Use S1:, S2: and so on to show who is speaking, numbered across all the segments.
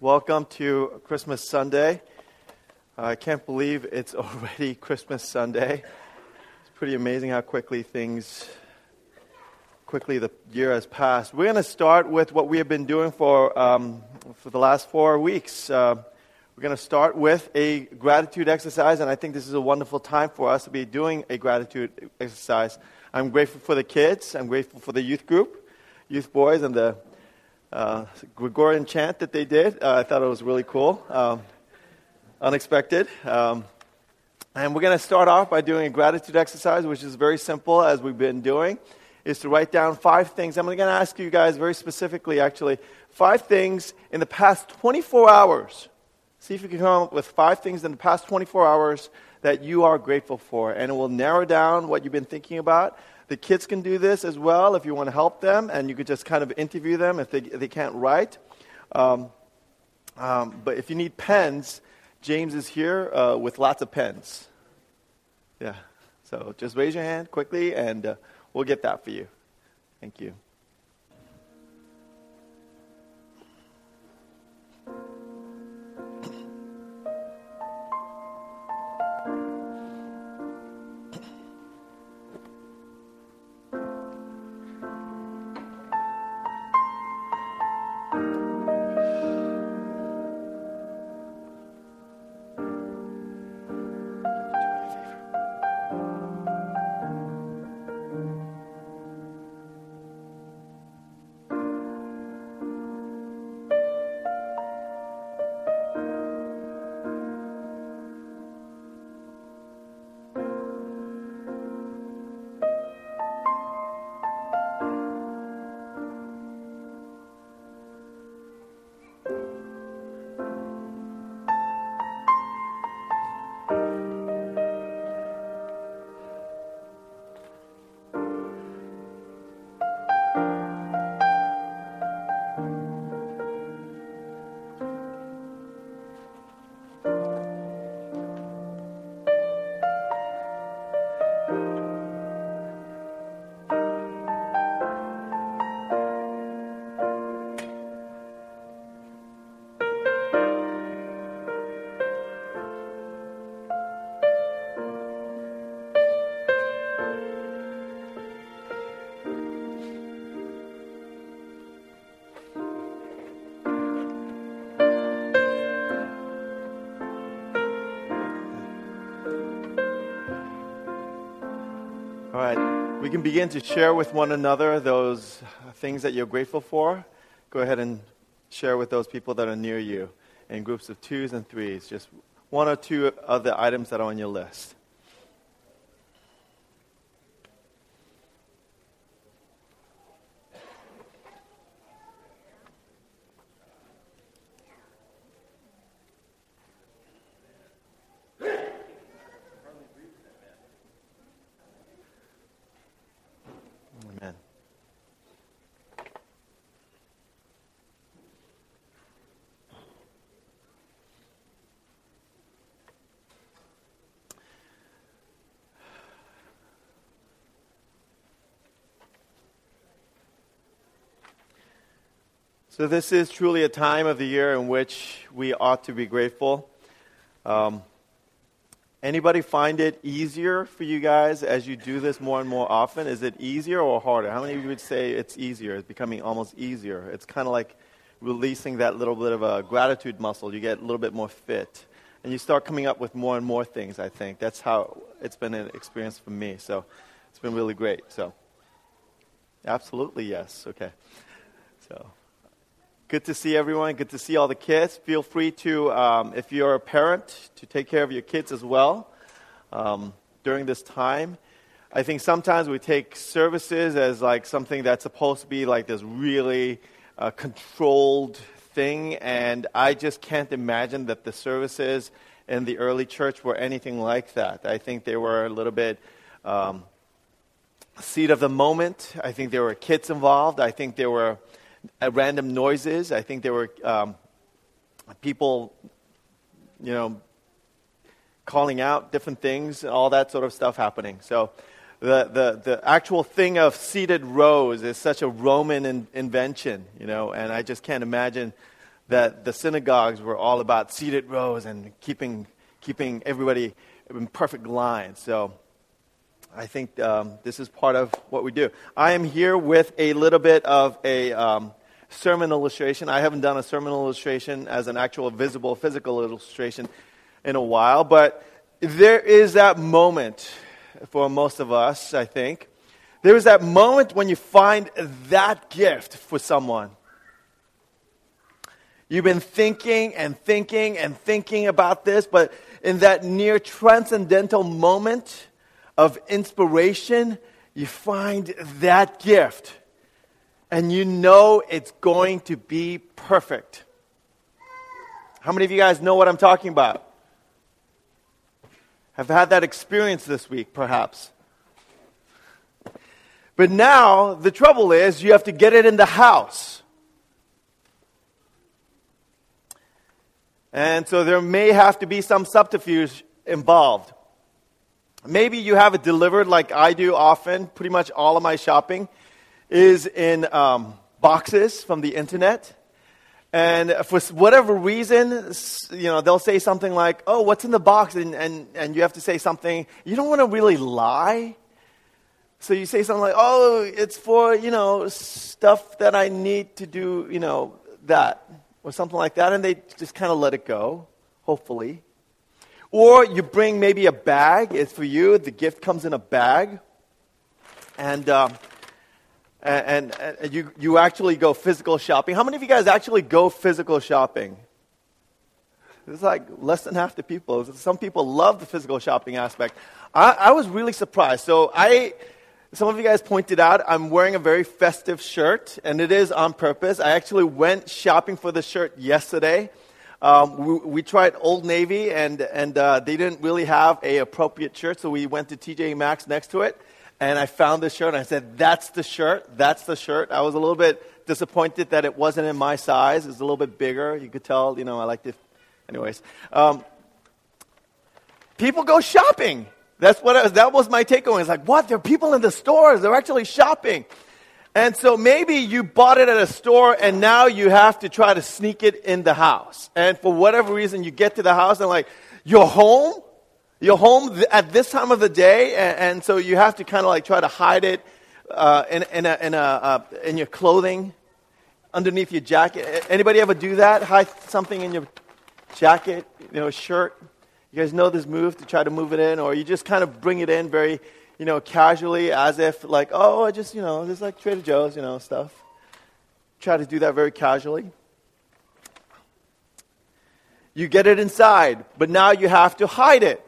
S1: Welcome to Christmas Sunday. I can't believe it's already Christmas Sunday. It's pretty amazing how quickly things, quickly the year has passed. We're going to start with what we have been doing for, um, for the last four weeks. Uh, we're going to start with a gratitude exercise, and I think this is a wonderful time for us to be doing a gratitude exercise. I'm grateful for the kids, I'm grateful for the youth group, youth boys, and the uh, Gregorian chant that they did. Uh, I thought it was really cool, um, unexpected. Um, and we're going to start off by doing a gratitude exercise, which is very simple, as we've been doing, is to write down five things. I'm going to ask you guys very specifically, actually, five things in the past 24 hours. See if you can come up with five things in the past 24 hours that you are grateful for. And it will narrow down what you've been thinking about the kids can do this as well if you want to help them, and you could just kind of interview them if they, if they can't write. Um, um, but if you need pens, James is here uh, with lots of pens. Yeah. So just raise your hand quickly, and uh, we'll get that for you. Thank you. We can begin to share with one another those things that you're grateful for. Go ahead and share with those people that are near you in groups of twos and threes, just one or two of the items that are on your list. So, this is truly a time of the year in which we ought to be grateful. Um, anybody find it easier for you guys as you do this more and more often? Is it easier or harder? How many of you would say it's easier? It's becoming almost easier. It's kind of like releasing that little bit of a gratitude muscle. You get a little bit more fit. And you start coming up with more and more things, I think. That's how it's been an experience for me. So, it's been really great. So, absolutely yes. Okay. So, Good to see everyone. Good to see all the kids. Feel free to, um, if you're a parent, to take care of your kids as well um, during this time. I think sometimes we take services as like something that's supposed to be like this really uh, controlled thing, and I just can't imagine that the services in the early church were anything like that. I think they were a little bit um, seat of the moment. I think there were kids involved. I think there were at random noises. I think there were um, people, you know, calling out different things, all that sort of stuff happening. So the, the, the actual thing of seated rows is such a Roman in, invention, you know, and I just can't imagine that the synagogues were all about seated rows and keeping, keeping everybody in perfect line. So I think um, this is part of what we do. I am here with a little bit of a um, sermon illustration. I haven't done a sermon illustration as an actual visible physical illustration in a while, but there is that moment for most of us, I think. There is that moment when you find that gift for someone. You've been thinking and thinking and thinking about this, but in that near transcendental moment of inspiration, you find that gift. And you know it's going to be perfect. How many of you guys know what I'm talking about? Have had that experience this week, perhaps. But now, the trouble is, you have to get it in the house. And so there may have to be some subterfuge involved. Maybe you have it delivered like I do often. Pretty much all of my shopping is in um, boxes from the internet. And for whatever reason, you know, they'll say something like, oh, what's in the box? And, and, and you have to say something. You don't want to really lie. So you say something like, oh, it's for, you know, stuff that I need to do, you know, that or something like that, and they just kind of let it go, hopefully. Or you bring maybe a bag, it's for you, the gift comes in a bag, and, um, and, and, you, you actually go physical shopping. How many of you guys actually go physical shopping? It's like less than half the people. Some people love the physical shopping aspect. I, I was really surprised. So I some of you guys pointed out I'm wearing a very festive shirt, and it is on purpose. I actually went shopping for the shirt yesterday. Um, we, we, tried Old Navy, and, and uh, they didn't really have a appropriate shirt, so we went to TJ Maxx next to it, and I found this shirt, and I said, "That's the shirt. That's the shirt." I was a little bit disappointed that it wasn't in my size. It was a little bit bigger. You could tell, you know, I liked it. Anyways, um, people go shopping. That's what was, that was my takeaway. It's like, what? There are people in the stores. They're actually shopping. And so maybe you bought it at a store and now you have to try to sneak it in the house. And for whatever reason, you get to the house and like, you're home? You're home at this time of the day? And, and, so you have to kind of like try to hide it uh, in, in, a, in, a, uh, in your clothing, underneath your jacket. Anybody ever do that? Hide something in your jacket, you know, shirt? You guys know this move to try to move it in, or you just kind of bring it in very, you know, casually as if like, oh, I just, you know, just like Trader Joe's, you know, stuff. Try to do that very casually. You get it inside, but now you have to hide it.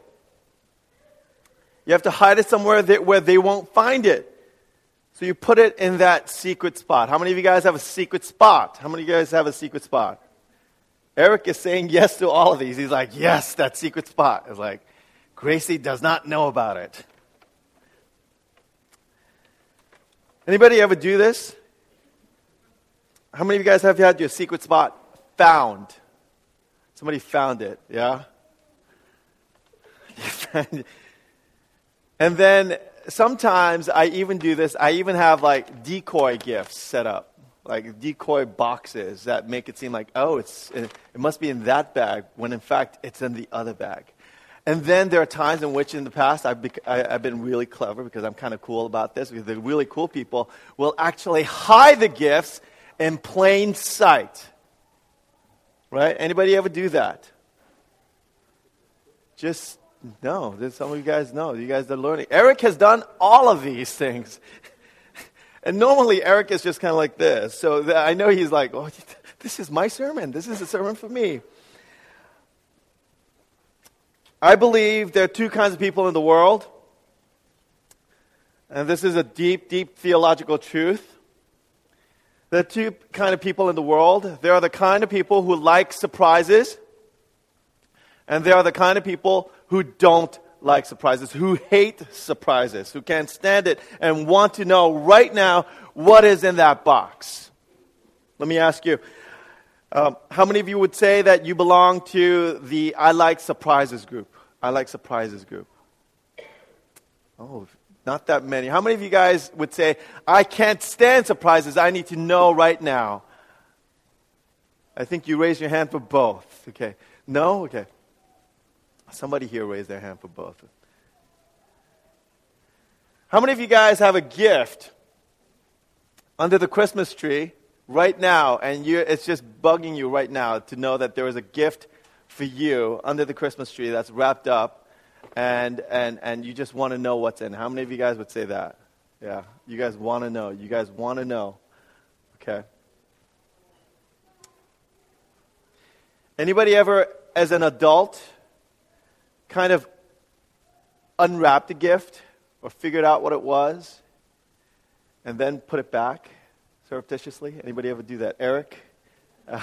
S1: You have to hide it somewhere that, where they won't find it. So you put it in that secret spot. How many of you guys have a secret spot? How many of you guys have a secret spot? Eric is saying yes to all of these. He's like, yes, that secret spot. It's like, Gracie does not know about it. Anybody ever do this? How many of you guys have had your secret spot found? Somebody found it, yeah? and then sometimes I even do this. I even have like decoy gifts set up like decoy boxes that make it seem like, oh, it's, it must be in that bag, when in fact it's in the other bag. And then there are times in which in the past I've, bec- I, have been really clever because I'm kind of cool about this, because the really cool people will actually hide the gifts in plain sight. Right? Anybody ever do that? Just no. Some of you guys know. You guys are learning. Eric has done all of these things. And normally Eric is just kind of like this. So I know he's like, oh, this is my sermon. This is a sermon for me. I believe there are two kinds of people in the world. And this is a deep, deep theological truth. There are two kind of people in the world. There are the kind of people who like surprises. And there are the kind of people who don't like surprises, who hate surprises, who can't stand it and want to know right now what is in that box. Let me ask you um, how many of you would say that you belong to the I like surprises group? I like surprises group. Oh, not that many. How many of you guys would say, I can't stand surprises, I need to know right now? I think you raised your hand for both. Okay. No? Okay. Somebody here raised their hand for both. How many of you guys have a gift under the Christmas tree right now, and it's just bugging you right now to know that there is a gift for you under the Christmas tree that's wrapped up, and, and, and you just want to know what's in? How many of you guys would say that? Yeah, you guys want to know. You guys want to know. Okay. Anybody ever, as an adult, kind of unwrapped a gift or figured out what it was and then put it back surreptitiously? Anybody ever do that? Eric?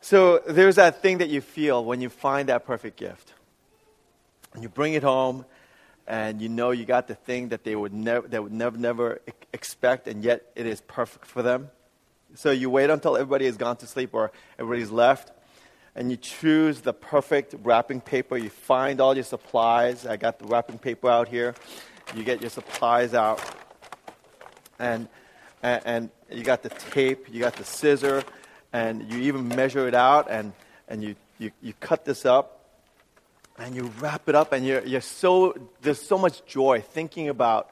S1: so there's that thing that you feel when you find that perfect gift. And you bring it home and you know you got the thing that they would never they would never never expect and yet it is perfect for them so you wait until everybody has gone to sleep or everybody's left and you choose the perfect wrapping paper. You find all your supplies. I got the wrapping paper out here. You get your supplies out. And and, and you got the tape you got the scissor and you even measure it out and and you you, you cut this up and you wrap it up and you're, you're so there's so much joy thinking about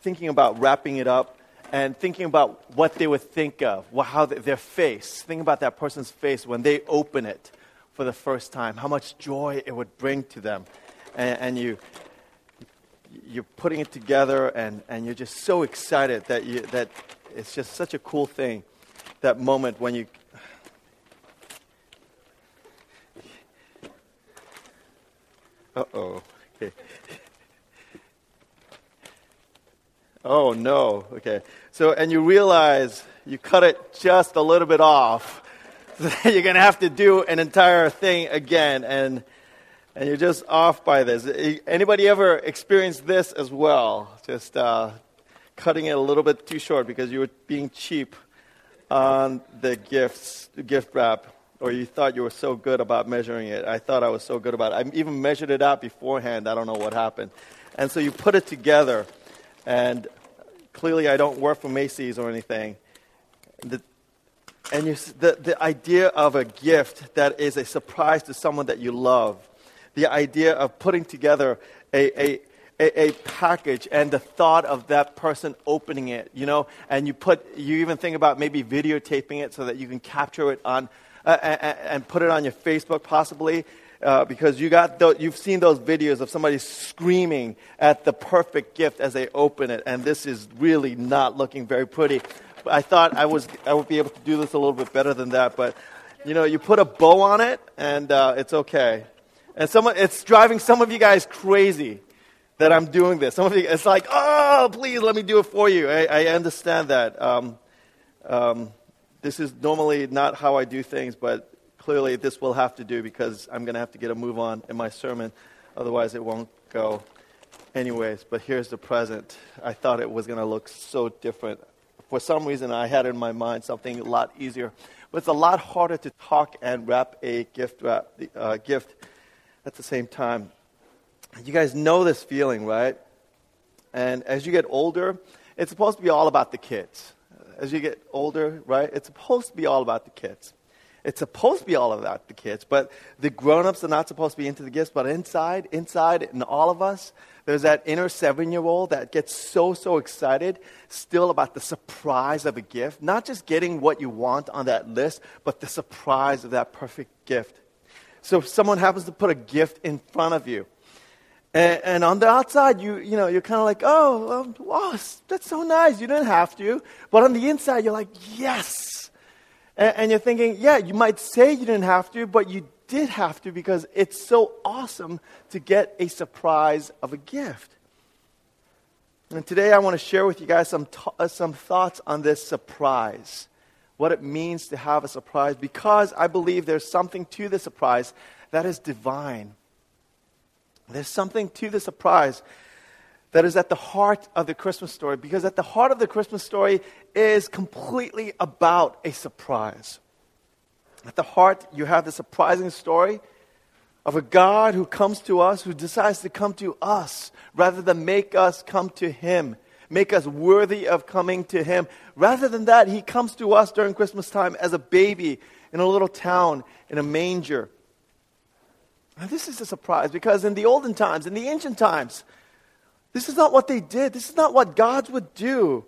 S1: thinking about wrapping it up and thinking about what they would think of how their face think about that person's face when they open it for the first time how much joy it would bring to them and, and you you're putting it together and, and you're just so excited that you, that it's just such a cool thing that moment when you Uh oh. Okay. Oh no. Okay. So, and you realize you cut it just a little bit off. You're going to have to do an entire thing again, and and you're just off by this. Anybody ever experienced this as well? Just uh, cutting it a little bit too short because you were being cheap on the gifts, gift wrap or you thought you were so good about measuring it. I thought I was so good about it. I even measured it out beforehand. I don't know what happened. And so you put it together, and clearly I don't work for Macy's or anything. The, and you, the, the idea of a gift that is a surprise to someone that you love, the idea of putting together a, a a, a, package and the thought of that person opening it, you know, and you put, you even think about maybe videotaping it so that you can capture it on uh, and, and, put it on your Facebook possibly. Uh, because you got you've seen those videos of somebody screaming at the perfect gift as they open it, and this is really not looking very pretty. I thought I was I would be able to do this a little bit better than that, but you know, you put a bow on it, and uh, it's okay. And someone, it's driving some of you guys crazy that I'm doing this. Some of you, it's like, oh, please let me do it for you. I, I understand that. Um, um, this is normally not how I do things, but clearly this will have to do because I'm going to have to get a move on in my sermon. Otherwise, it won't go. Anyways, but here's the present. I thought it was going to look so different. For some reason, I had in my mind something a lot easier. But it's a lot harder to talk and wrap a gift, wrap, uh, gift at the same time. You guys know this feeling, right? And as you get older, it's supposed to be all about the kids as you get older, right? It's supposed to be all about the kids. It's supposed to be all about the kids, but the grown-ups are not supposed to be into the gifts. But inside, inside, in all of us, there's that inner seven-year-old that gets so, so excited still about the surprise of a gift. Not just getting what you want on that list, but the surprise of that perfect gift. So if someone happens to put a gift in front of you, and, and, on the outside, you, you know, you're kind of like, oh, um, wow, that's so nice. You didn't have to. But on the inside, you're like, yes. And, and you're thinking, yeah, you might say you didn't have to, but you did have to because it's so awesome to get a surprise of a gift. And today I want to share with you guys some, uh, some thoughts on this surprise, what it means to have a surprise, because I believe there's something to the surprise that is divine. There's something to the surprise that is at the heart of the Christmas story because at the heart of the Christmas story is completely about a surprise. At the heart, you have the surprising story of a God who comes to us, who decides to come to us rather than make us come to Him. make us worthy of coming to Him. Rather than that, He comes to us during Christmas time as a baby in a little town in a manger. Now, this is a surprise because in the olden times, in the ancient times, this is not what they did. This is not what gods would do.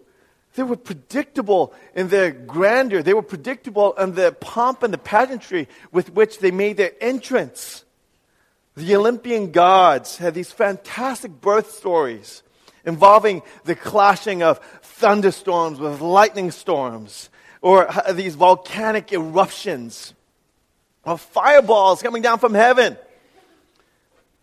S1: They were predictable in their grandeur. They were predictable in the pomp and the pageantry with which they made their entrance. The Olympian gods had these fantastic birth stories involving the clashing of thunderstorms with lightning storms, or these volcanic eruptions, or fireballs coming down from heaven.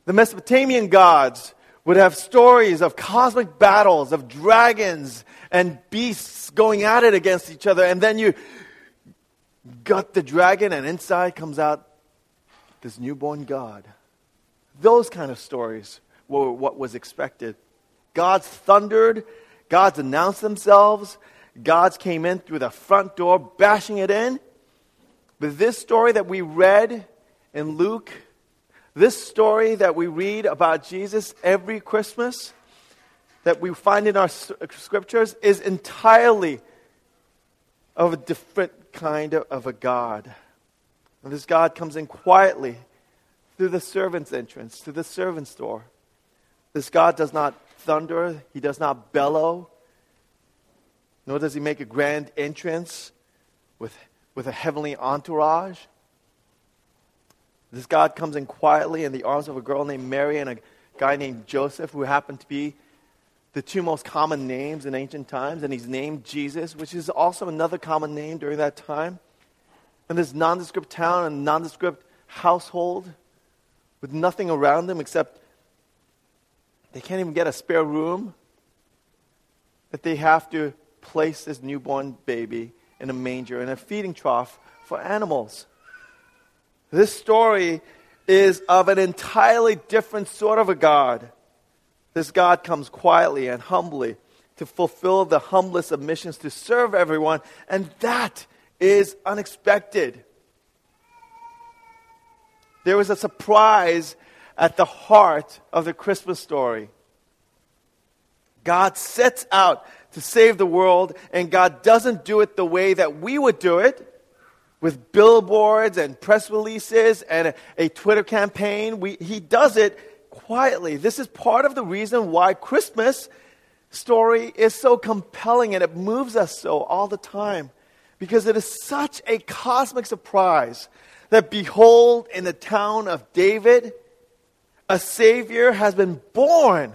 S1: The Mesopotamian gods would have stories of cosmic battles, of dragons and beasts going at it against each other, and then you gut the dragon, and inside comes out this newborn God. Those kind of stories were what was expected. Gods thundered, gods announced themselves, gods came in through the front door, bashing it in. But this story that we read in Luke, this story that we read about Jesus every Christmas, that we find in our uh, scriptures, is entirely of a different kind of a God. And this God comes in quietly through the servant's entrance, through the servant's door. This God does not thunder, he does not bellow, nor does he make a grand entrance with, with a heavenly entourage. This God comes in quietly in the arms of a girl named Mary and a guy named Joseph, who happened to be the two most common names in ancient times, and he's named Jesus, which is also another common name during that time. And this nondescript town and nondescript household with nothing around them except they can't even get a spare room, that they have to place this newborn baby in a manger, in a feeding trough for animals. This story is of an entirely different sort of a God. This God comes quietly and humbly to fulfill the humblest of missions to serve everyone, and that is unexpected. There was a surprise at the heart of the Christmas story. God sets out to save the world, and God doesn't do it the way that we would do it with billboards and press releases and a, a Twitter campaign. We, he does it quietly. This is part of the reason why Christmas story is so compelling and it moves us so all the time because it is such a cosmic surprise that behold in the town of David a savior has been born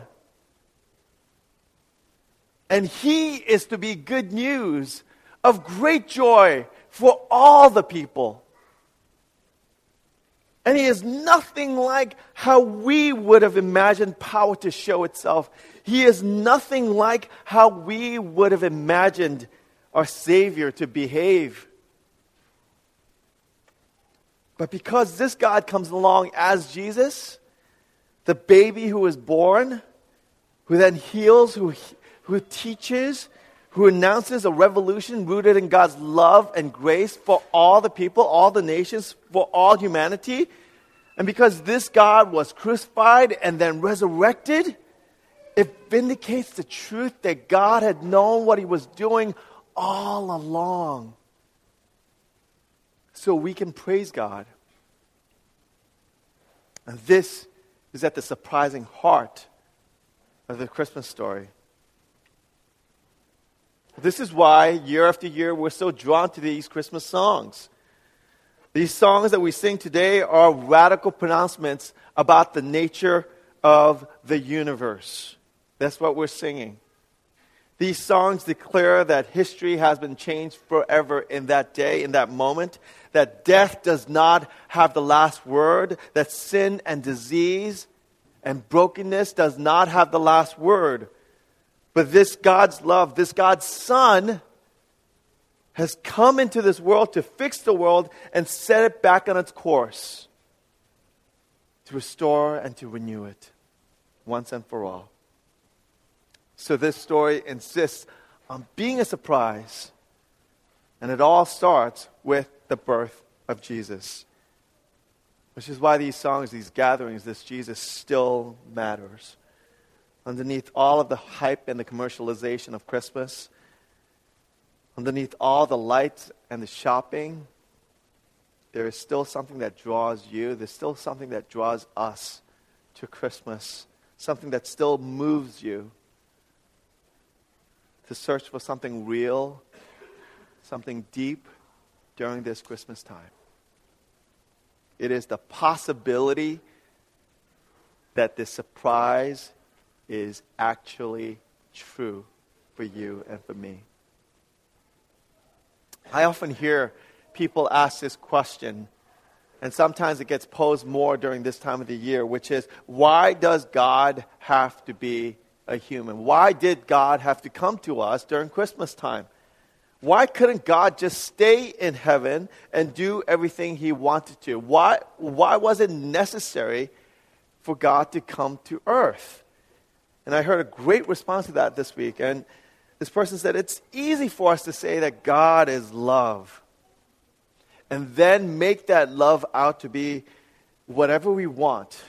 S1: and he is to be good news of great joy for all the people. And he is nothing like how we would have imagined power to show itself. He is nothing like how we would have imagined our Savior to behave. But because this God comes along as Jesus, the baby who is born, who then heals, who who teaches, who announces a revolution rooted in God's love and grace for all the people, all the nations, for all humanity. And because this God was crucified and then resurrected, it vindicates the truth that God had known what he was doing all along. So we can praise God. And this is at the surprising heart of the Christmas story. This is why year after year we're so drawn to these Christmas songs. These songs that we sing today are radical pronouncements about the nature of the universe. That's what we're singing. These songs declare that history has been changed forever in that day, in that moment, that death does not have the last word, that sin and disease and brokenness does not have the last word. But this God's love, this God's Son, has come into this world to fix the world and set it back on its course, to restore and to renew it once and for all. So this story insists on being a surprise, and it all starts with the birth of Jesus. Which is why these songs, these gatherings, this Jesus still matters. Underneath all of the hype and the commercialization of Christmas, underneath all the lights and the shopping, there is still something that draws you. There's still something that draws us to Christmas, something that still moves you to search for something real, something deep during this Christmas time. It is the possibility that the surprise is actually true for you and for me. I often hear people ask this question, and sometimes it gets posed more during this time of the year, which is why does God have to be a human? Why did God have to come to us during Christmas time? Why couldn't God just stay in heaven and do everything he wanted to? Why, why was it necessary for God to come to earth? And I heard a great response to that this week. And this person said, It's easy for us to say that God is love and then make that love out to be whatever we want,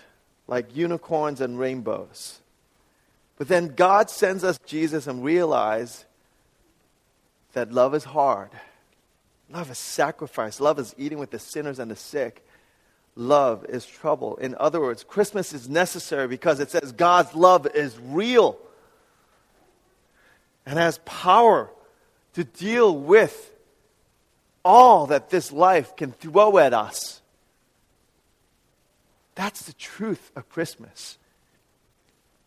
S1: like unicorns and rainbows. But then God sends us Jesus and realize that love is hard. Love is sacrifice. Love is eating with the sinners and the sick. Love is trouble. In other words, Christmas is necessary because it says God's love is real and has power to deal with all that this life can throw at us. That's the truth of Christmas.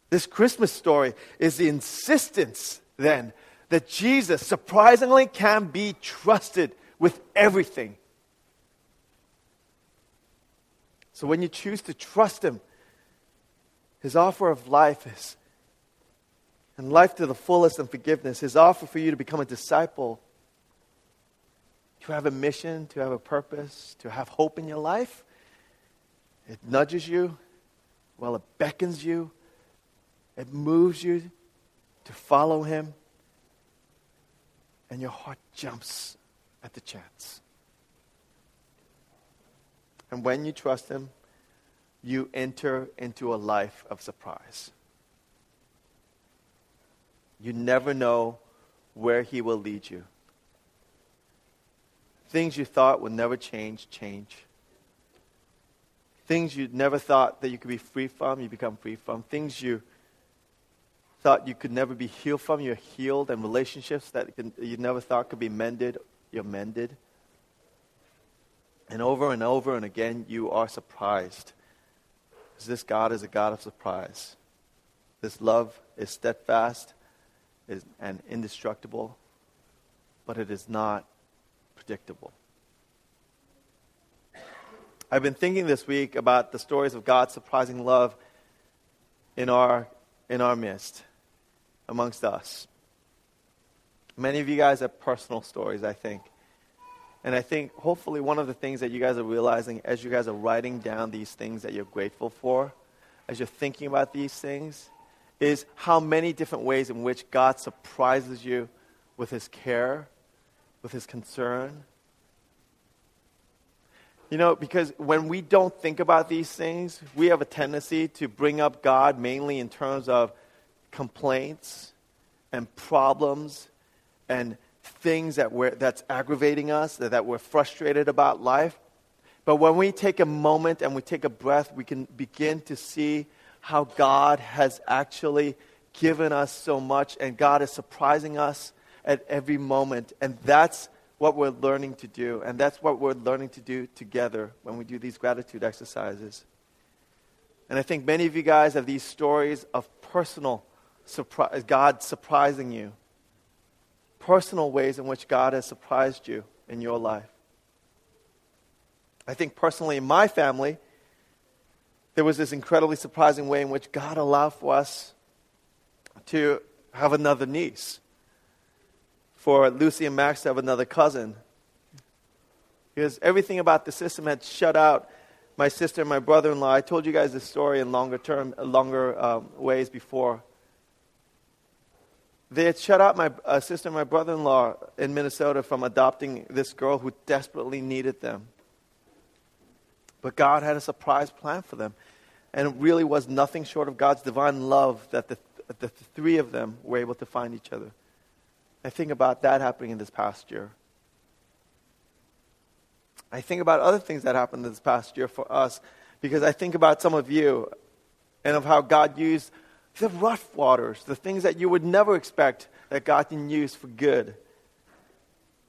S1: This Christmas story is the insistence, then, that Jesus surprisingly can be trusted with everything. So when you choose to trust Him, His offer of life is, and life to the fullest and forgiveness, His offer for you to become a disciple, to have a mission, to have a purpose, to have hope in your life, it nudges you, well, it beckons you, it moves you to follow Him and your heart jumps at the chance. And when you trust Him, you enter into a life of surprise. You never know where He will lead you. Things you thought would never change, change. Things you never thought that you could be free from, you become free from. Things you thought you could never be healed from, you're healed, and relationships that you never thought could be mended, you're mended. And over and over and again, you are surprised. Because this God is a God of surprise. This love is steadfast is, and indestructible, but it is not predictable. I've been thinking this week about the stories of God's surprising love in our, in our midst amongst us. Many of you guys have personal stories, I think. And I think hopefully one of the things that you guys are realizing as you guys are writing down these things that you're grateful for, as you're thinking about these things, is how many different ways in which God surprises you with his care, with his concern. You know, because when we don't think about these things, we have a tendency to bring up God mainly in terms of complaints and problems and things that we're, that's aggravating us, that, that we're frustrated about life. But when we take a moment and we take a breath, we can begin to see how God has actually given us so much, and God is surprising us at every moment. And that's what we're learning to do. And that's what we're learning to do together when we do these gratitude exercises. And I think many of you guys have these stories of personal surprise, God surprising you. Personal ways in which God has surprised you in your life. I think personally in my family, there was this incredibly surprising way in which God allowed for us to have another niece, for Lucy and Max to have another cousin. Because everything about the system had shut out my sister and my brother in law. I told you guys this story in longer term, longer um, ways before. They had shut out my uh, sister and my brother in law in Minnesota from adopting this girl who desperately needed them. But God had a surprise plan for them. And it really was nothing short of God's divine love that the, the three of them were able to find each other. I think about that happening in this past year. I think about other things that happened this past year for us because I think about some of you and of how God used the rough waters, the things that you would never expect that God can use for good,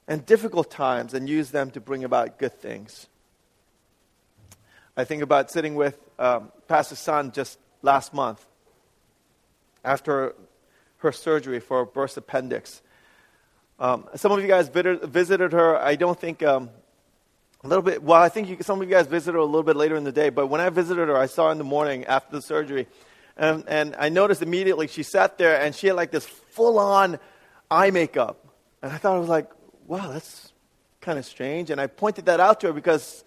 S1: and difficult times and use them to bring about good things. I think about sitting with um, Pastor Sun just last month after her surgery for a burst appendix. Um, some of you guys visited her. I don't think um, a little bit. Well, I think you, some of you guys visited her a little bit later in the day. But when I visited her, I saw her in the morning after the surgery, and, and I noticed immediately she sat there and she had like this full-on eye makeup, and I thought I was like, wow, that's kind of strange. And I pointed that out to her because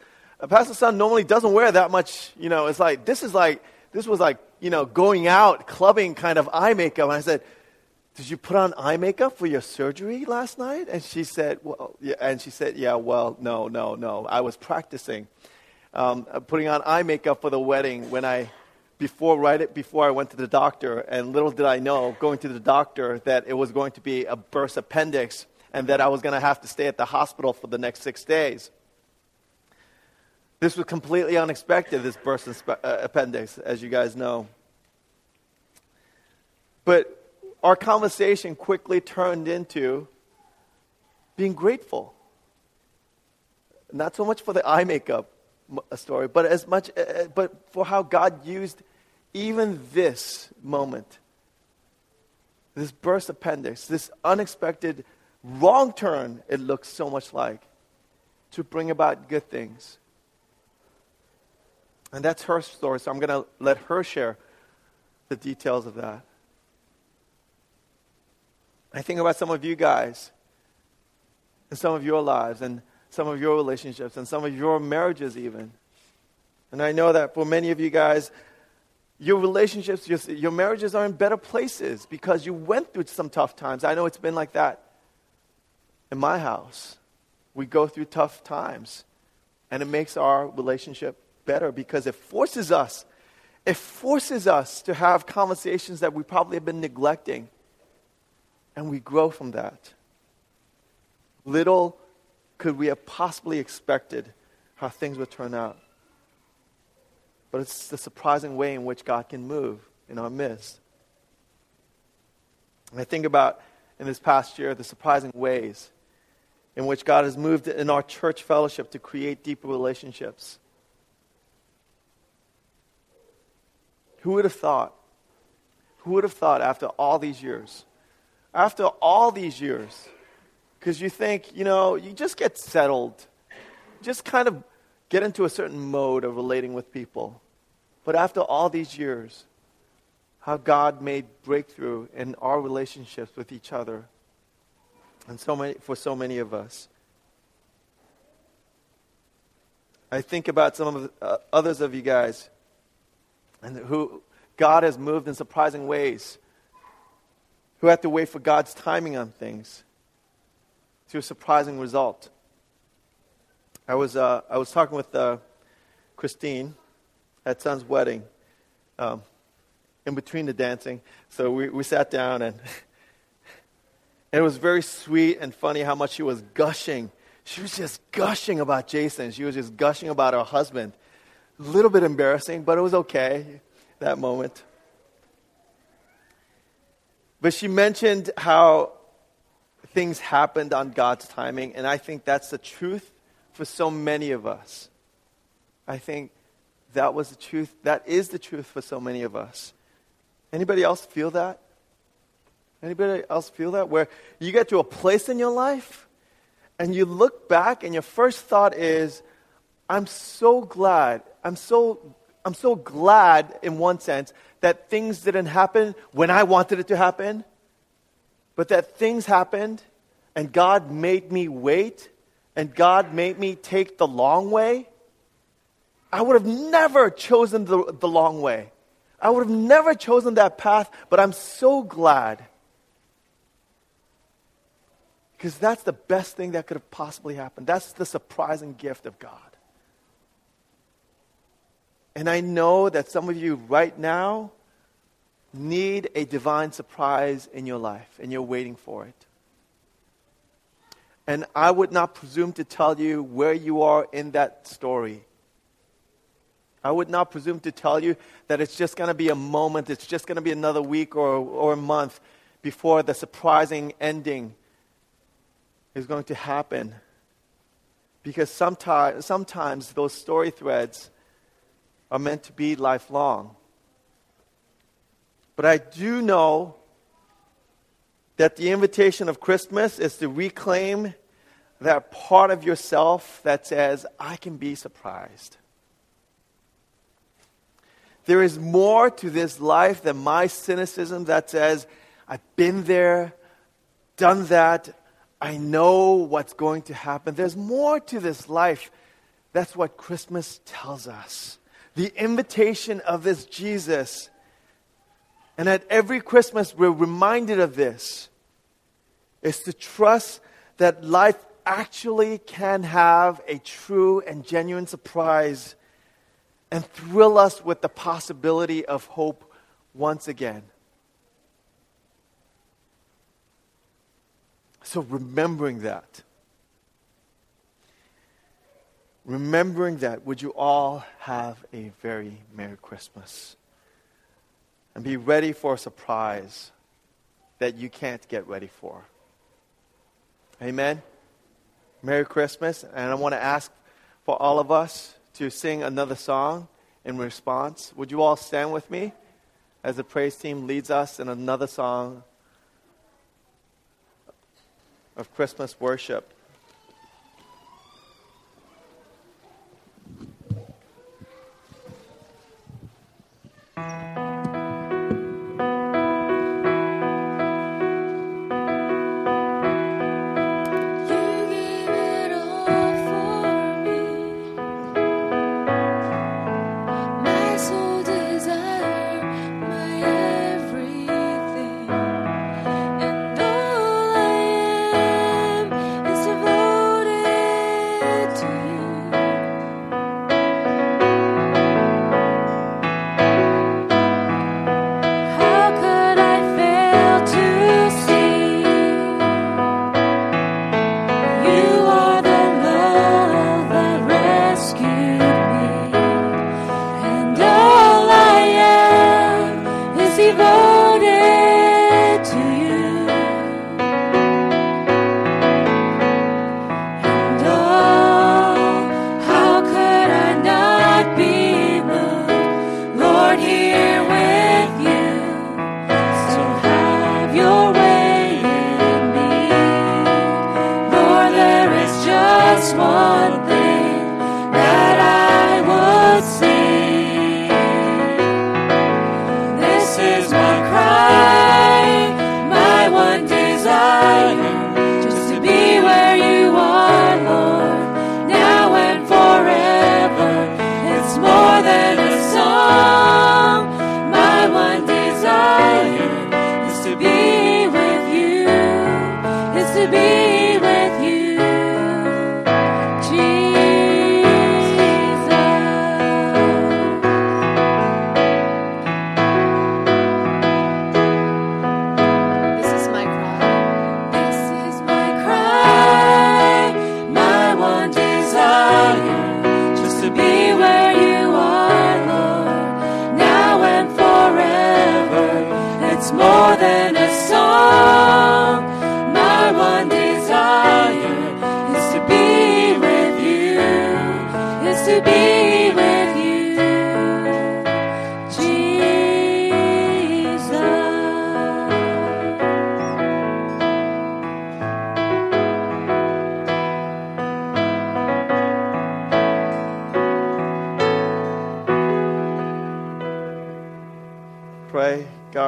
S1: Pastor Sun normally doesn't wear that much. You know, it's like this is like this was like you know going out clubbing kind of eye makeup. And I said, did you put on eye makeup for your surgery last night? And she said, well, yeah, and she said, yeah, well, no, no, no. I was practicing um, putting on eye makeup for the wedding when I, before, right before I went to the doctor. And little did I know, going to the doctor, that it was going to be a burst appendix and that I was going to have to stay at the hospital for the next six days. This was completely unexpected, this burst uh, appendix, as you guys know. But our conversation quickly turned into being grateful. Not so much for the eye makeup story, but as much, uh, uh, but for how God used even this moment, this burst appendix, this unexpected wrong turn, it looks so much like, to bring about good things. And that's her story, so I'm going to let her share the details of that. I think about some of you guys and some of your lives and some of your relationships and some of your marriages, even. And I know that for many of you guys, your relationships, your, your marriages are in better places because you went through some tough times. I know it's been like that in my house. We go through tough times, and it makes our relationship better because it forces us. It forces us to have conversations that we probably have been neglecting and we grow from that. Little could we have possibly expected how things would turn out. But it's the surprising way in which God can move in our midst. And I think about in this past year the surprising ways in which God has moved in our church fellowship to create deeper relationships. Who would have thought? Who would have thought after all these years after all these years. Because you think, you know, you just get settled, just kind of get into a certain mode of relating with people. But after all these years, how God made breakthrough in our relationships with each other and so many, for so many of us. I think about some of the, uh, others of you guys and who God has moved in surprising ways who had to wait for God's timing on things to a surprising result. I was, uh, I was talking with uh, Christine at Son's wedding um, in between the dancing. So we, we sat down, and, and it was very sweet and funny how much she was gushing. She was just gushing about Jason. She was just gushing about her husband. A little bit embarrassing, but it was okay that moment. But she mentioned how things happened on God's timing, and I think that's the truth for so many of us. I think that was the truth. That is the truth for so many of us. Anybody else feel that? Anybody else feel that? Where you get to a place in your life and you look back and your first thought is, I'm so glad. I'm so I'm so glad in one sense that things didn't happen when I wanted it to happen, but that things happened and God made me wait and God made me take the long way. I would have never chosen the, the long way. I would have never chosen that path, but I'm so glad. Because that's the best thing that could have possibly happened. That's the surprising gift of God. And I know that some of you right now need a divine surprise in your life and you're waiting for it. And I would not presume to tell you where you are in that story. I would not presume to tell you that it's just going to be a moment, it's just going to be another week or, or a month before the surprising ending is going to happen. Because sometimes, sometimes those story threads are meant to be lifelong. But I do know that the invitation of Christmas is to reclaim that part of yourself that says, I can be surprised. There is more to this life than my cynicism that says, I've been there, done that, I know what's going to happen. There's more to this life. That's what Christmas tells us. The invitation of this Jesus. And at every Christmas, we're reminded of this is to trust that life actually can have a true and genuine surprise and thrill us with the possibility of hope once again. So, remembering that, remembering that, would you all have a very Merry Christmas? And be ready for a surprise that you can't get ready for. Amen. Merry Christmas. And I want to ask for all of us to sing another song in response. Would you all stand with me as the praise team leads us in another song of Christmas worship?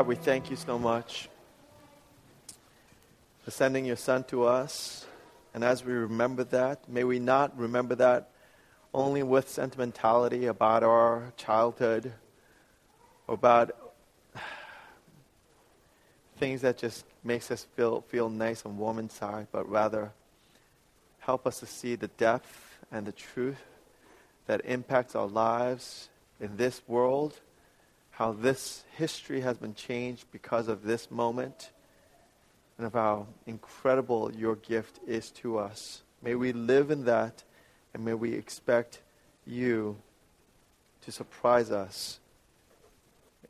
S1: We thank you so much for sending your Son to us. And as we remember that, may we not remember that only with sentimentality about our childhood or about things that just makes us feel, feel nice and warm inside, but rather help us to see the depth and the truth that impacts our lives in this world how this history has been changed because of this moment and of how incredible your gift is to us. May we live in that and may we expect you to surprise us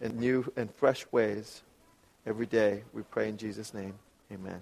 S1: in new and fresh ways every day. We pray in Jesus' name. Amen.